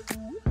Ooh.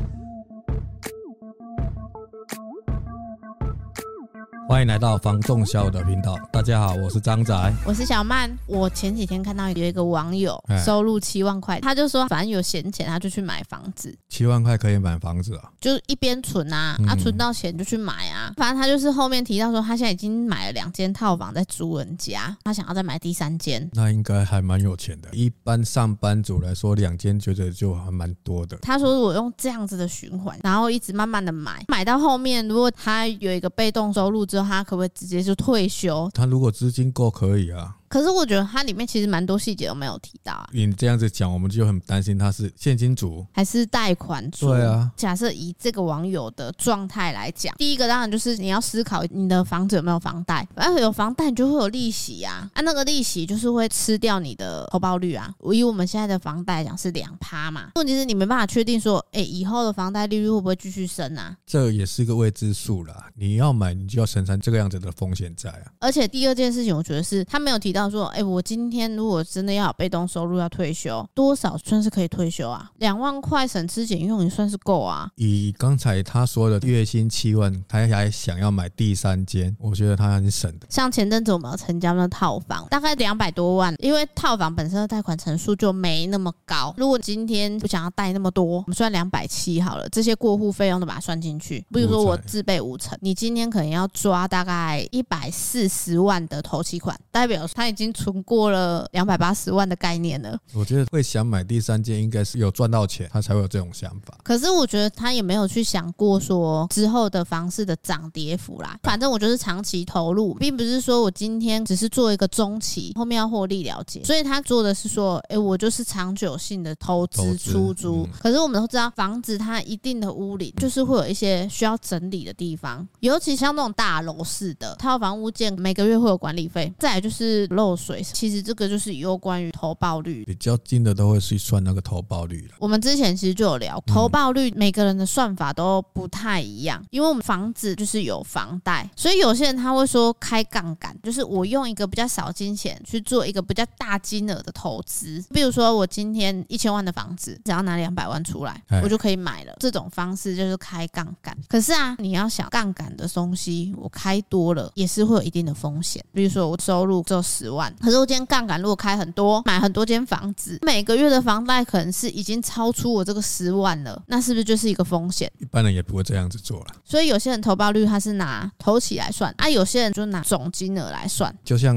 欢迎来到房仲小武的频道。大家好，我是张仔，我是小曼。我前几天看到有一个网友收入七万块，他就说反正有闲钱，他就去买房子。七万块可以买房子啊？就是一边存啊，啊、存到钱就去买啊。反正他就是后面提到说，他现在已经买了两间套房在租人家，他想要再买第三间。那应该还蛮有钱的。一般上班族来说，两间觉得就还蛮多的。他说，我用这样子的循环，然后一直慢慢的买，买到后面，如果他有一个被动收入之后，他可不可以直接就退休？他如果资金够，可以啊。可是我觉得它里面其实蛮多细节都没有提到啊。你这样子讲，我们就很担心他是现金族还是贷款族。对啊。假设以这个网友的状态来讲，第一个当然就是你要思考你的房子有没有房贷。反正有房贷，你就会有利息啊。啊，那个利息就是会吃掉你的投报率啊。以我们现在的房贷讲是两趴嘛。问题是你没办法确定说，哎，以后的房贷利率会不会继续升啊？这也是个未知数啦。你要买，你就要承担这个样子的风险在啊。而且第二件事情，我觉得是他没有提到说，哎，我今今天如果真的要有被动收入要退休，多少算是可以退休啊？两万块省吃俭用也算是够啊。以刚才他说的月薪七万，他还想要买第三间，我觉得他很省的。像前阵子我们要成交那套房，大概两百多万，因为套房本身的贷款成数就没那么高。如果今天不想要贷那么多，我们算两百七好了，这些过户费用都把它算进去。比如说我自备五成，你今天可能要抓大概一百四十万的头期款，代表他已经存过了两百八十万的概念了，我觉得会想买第三间，应该是有赚到钱，他才会有这种想法。可是我觉得他也没有去想过说之后的房市的涨跌幅啦。反正我就是长期投入，并不是说我今天只是做一个中期，后面要获利了结。所以他做的是说，哎，我就是长久性的投资出租。可是我们都知道，房子它一定的屋龄就是会有一些需要整理的地方，尤其像那种大楼式的套房屋件，每个月会有管理费。再来就是漏水，其实。这个就是有关于投报率，比较近的都会去算那个投报率了。我们之前其实就有聊投报率，每个人的算法都不太一样，因为我们房子就是有房贷，所以有些人他会说开杠杆，就是我用一个比较少金钱去做一个比较大金额的投资。比如说我今天一千万的房子，只要拿两百万出来，我就可以买了。这种方式就是开杠杆。可是啊，你要想杠杆的东西，我开多了也是会有一定的风险。比如说我收入只有十万，可是我今天杠杆如果开很多，买很多间房子，每个月的房贷可能是已经超出我这个十万了，那是不是就是一个风险？一般人也不会这样子做了。所以有些人投报率他是拿投起来算，啊，有些人就拿总金额来算。就像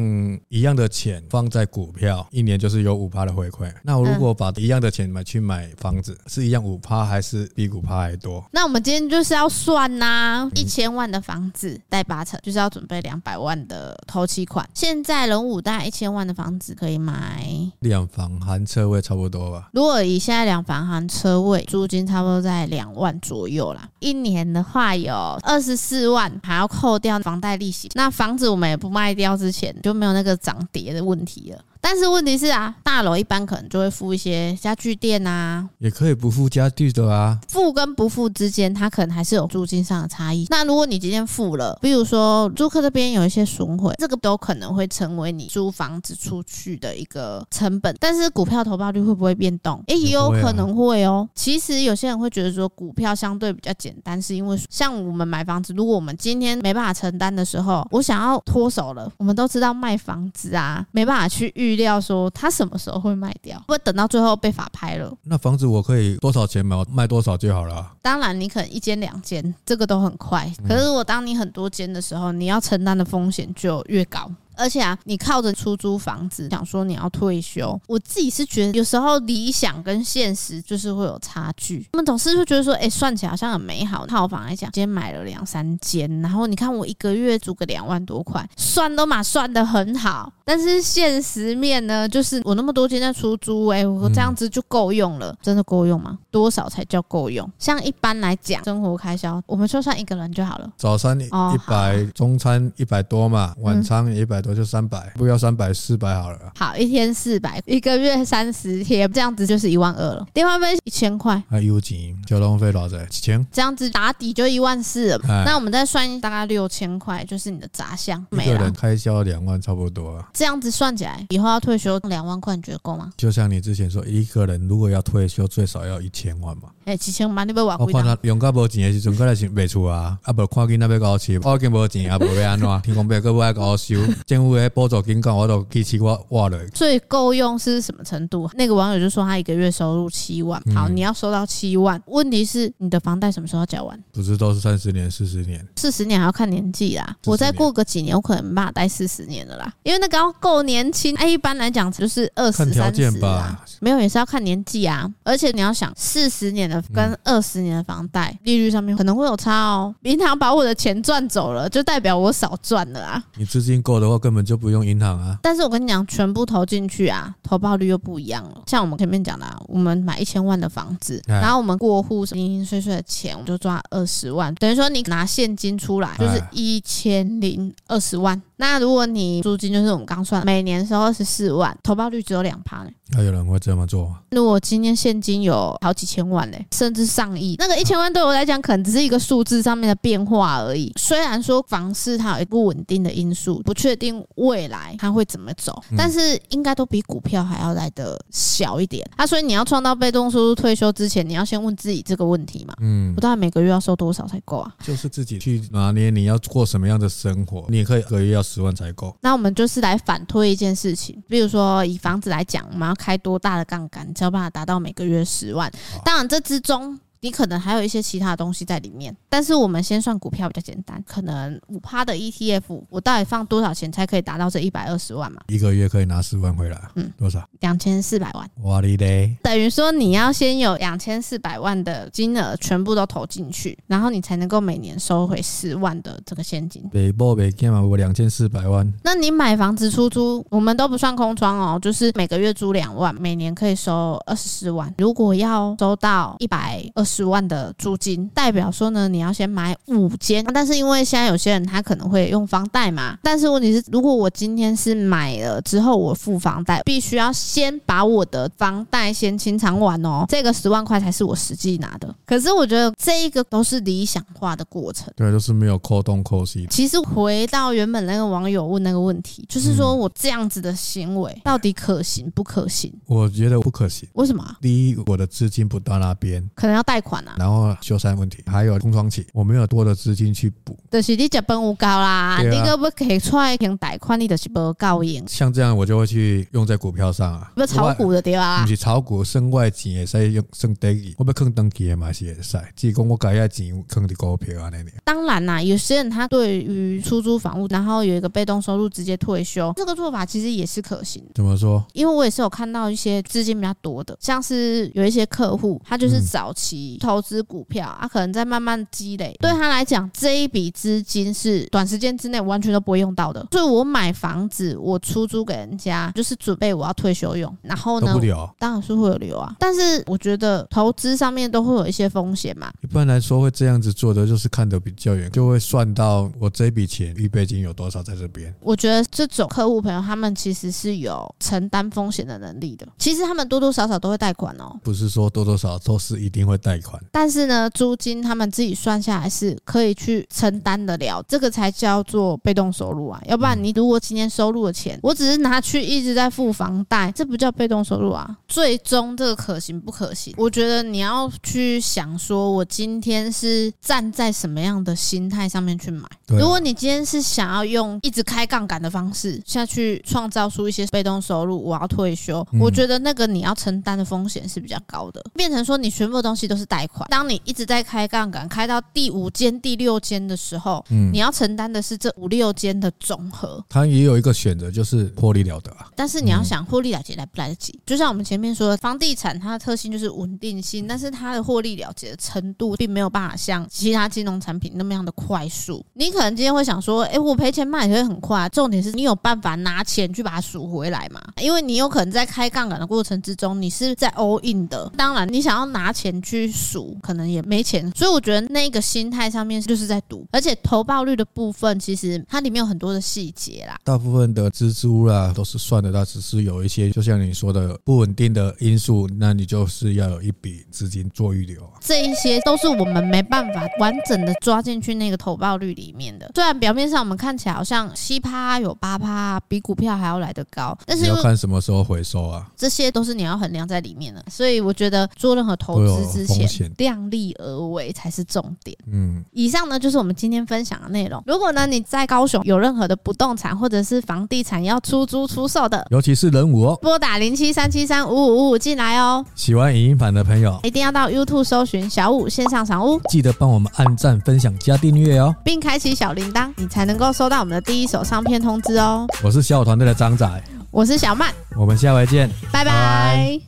一样的钱放在股票，一年就是有五趴的回馈。那我如果把一样的钱买去买房子，是一样五趴还是比五趴还多？那我们今天就是要算呐、啊，一千万的房子贷八成，就是要准备两百万的头期款。现在人武大概一千万的房子。可以买两房含车位差不多吧。如果以现在两房含车位，租金差不多在两万左右啦。一年的话有二十四万，还要扣掉房贷利息。那房子我们也不卖掉之前，就没有那个涨跌的问题了。但是问题是啊，大楼一般可能就会付一些家具店啊，也可以不付家具的啊。付跟不付之间，它可能还是有租金上的差异。那如果你今天付了，比如说租客这边有一些损毁，这个都可能会成为你租房子出去的一个成本。但是股票投报率会不会变动？诶，也有可能会哦。其实有些人会觉得说股票相对比较简单，是因为像我们买房子，如果我们今天没办法承担的时候，我想要脱手了，我们都知道卖房子啊，没办法去预。预料说他什么时候会卖掉，会等到最后被法拍了。那房子我可以多少钱买，卖多少就好了。当然，你可能一间两间，这个都很快。可是，如果当你很多间的时候，你要承担的风险就越高。而且啊，你靠着出租房子想说你要退休，我自己是觉得有时候理想跟现实就是会有差距。我们总是会觉得说，哎，算起来好像很美好。套房来讲，今天买了两三间，然后你看我一个月租个两万多块，算都嘛算的很好。但是现实面呢，就是我那么多间在出租，哎，我这样子就够用了，真的够用吗？多少才叫够用？像一般来讲，生活开销，我们就算一个人就好了。早餐一百，中餐一百多嘛，晚餐一百多。就三百，不要三百，四百好了。好，一天四百，一个月三十天，这样子就是一万二了。电话费一千块，还有钱，交通费多少？几千？这样子打底就一万四了。那我们再算大概六千块，就是你的杂项。每个人开销两万差不多。这这样子算起来，以后要退休两万块，你觉得够吗？就像你之前说，一个人如果要退休，最少要一千万嘛。哎、欸，几千万你要我看他用到无钱的时阵，过来是卖厝啊，啊不看见那要搞钱，我已经无钱啊，无要安怎？天公伯阁要搞收，政府的补助金讲我都支持我挖了。所以够用是什么程度？那个网友就说他一个月收入七万，好，你要收到七万，问题是你的房贷什么时候要缴完？不是都是三十年、四十年？四十年还要看年纪啦。我再过个几年，我可能没办法贷四十年的啦，因为那个要够年轻。哎，一般来讲就是二十、三十吧，没有也是要看年纪啊。而且你要想，四十年的跟二十。年的房贷利率上面可能会有差哦。银行把我的钱赚走了，就代表我少赚了啊。你资金够的话，根本就不用银行啊。但是我跟你讲，全部投进去啊，投报率又不一样了。像我们前面讲的，啊，我们买一千万的房子，然后我们过户零零碎碎的钱，我就赚二十万，等于说你拿现金出来就是一千零二十万。那如果你租金就是我们刚算，每年收二十四万，投报率只有两趴呢。还有人会这么做吗？如果今天现金有好几千万嘞，甚至上亿，那个一千万对我来讲可能只是一个数字上面的变化而已。虽然说房市它有一不稳定的因素，不确定未来它会怎么走，但是应该都比股票还要来的小一点。啊，所以你要创造被动收入，退休之前你要先问自己这个问题嘛。嗯，我大概每个月要收多少才够啊？就是自己去拿捏你要过什么样的生活，你也可以一个月要。十万才够。那我们就是来反推一件事情，比如说以房子来讲，我们要开多大的杠杆，才有办法达到每个月十万？当然，这之中。你可能还有一些其他的东西在里面，但是我们先算股票比较简单，可能五趴的 ETF，我到底放多少钱才可以达到这一百二十万嘛？一个月可以拿十万回来，嗯，多少？两千四百万。哇哩嘞！等于说你要先有两千四百万的金额全部都投进去，然后你才能够每年收回十万的这个现金。北部北建嘛，我两千四百万。那你买房子出租，我们都不算空窗哦，就是每个月租两万，每年可以收二十四万。如果要收到一百二十。十万的租金，代表说呢，你要先买五间，但是因为现在有些人他可能会用房贷嘛，但是问题是，如果我今天是买了之后我付房贷，必须要先把我的房贷先清偿完哦，这个十万块才是我实际拿的。可是我觉得这一个都是理想化的过程，对，就是没有扣东扣西。其实回到原本那个网友问那个问题，就是说我这样子的行为到底可行不可行？我觉得不可行。为什么？第一，我的资金不到那边，可能要贷。款啊，然后修缮问题，还有空窗期，我没有多的资金去补。就是你这本无够啦，啊、你个不可以出来凭贷款，你就是不够用。像这样，我就会去用在股票上啊，不炒股的对吧？不是炒股，省外钱也使用，省得意。我要坑登记的嘛是也使，只讲我改下钱坑的股票啊那里。当然啦，有些人他对于出租房屋，然后有一个被动收入直接退休，这个做法其实也是可行。怎么说？因为我也是有看到一些资金比较多的，像是有一些客户，他就是早期。投资股票啊，可能在慢慢积累。对他来讲，这一笔资金是短时间之内完全都不会用到的。所以我买房子，我出租给人家，就是准备我要退休用。然后呢，当然是会有留啊。但是我觉得投资上面都会有一些风险嘛。一般来说会这样子做的，就是看得比较远，就会算到我这笔钱预备金有多少在这边。我觉得这种客户朋友，他们其实是有承担风险的能力的。其实他们多多少少都会贷款哦。不是说多多少少都是一定会贷。但是呢，租金他们自己算下来是可以去承担得了，这个才叫做被动收入啊。要不然你如果今天收入的钱，我只是拿去一直在付房贷，这不叫被动收入啊。最终这个可行不可行？我觉得你要去想说，我今天是站在什么样的心态上面去买。如果你今天是想要用一直开杠杆的方式下去创造出一些被动收入，我要退休，我觉得那个你要承担的风险是比较高的，变成说你全部东西都是。贷款，当你一直在开杠杆，开到第五间、第六间的时候，嗯，你要承担的是这五六间的总和。它也有一个选择，就是获利了得啊。但是你要想获利了结来不来得及？就像我们前面说的，房地产它的特性就是稳定性，但是它的获利了结的程度并没有办法像其他金融产品那么样的快速。你可能今天会想说，哎，我赔钱卖也会很快，重点是你有办法拿钱去把它赎回来嘛？因为你有可能在开杠杆的过程之中，你是在 all in 的。当然，你想要拿钱去。数，可能也没钱。所以我觉得那个心态上面就是在赌，而且投报率的部分其实它里面有很多的细节啦。大部分的支出啦都是算得到只是有一些，就像你说的不稳定的因素，那你就是要有一笔资金做预留啊。这一些都是我们没办法完整的抓进去那个投报率里面的。虽然表面上我们看起来好像七趴有八趴，比股票还要来得高，但是你要看什么时候回收啊。这些都是你要衡量在里面的。所以我觉得做任何投资之前，量力而为才是重点。嗯，以上呢就是我们今天分享的内容。如果呢你在高雄有任何的不动产或者是房地产要出租出售的，尤其是人五哦，拨打零七三七三五五五五进来哦。喜欢影音版的朋友，一定要到 YouTube 搜寻小五线上赏屋，记得帮我们按赞、分享、加订阅哦，并开启小铃铛，你才能够收到我们的第一手上片通知哦。我是小五团队的张仔，我是小曼，我们下回见，拜拜。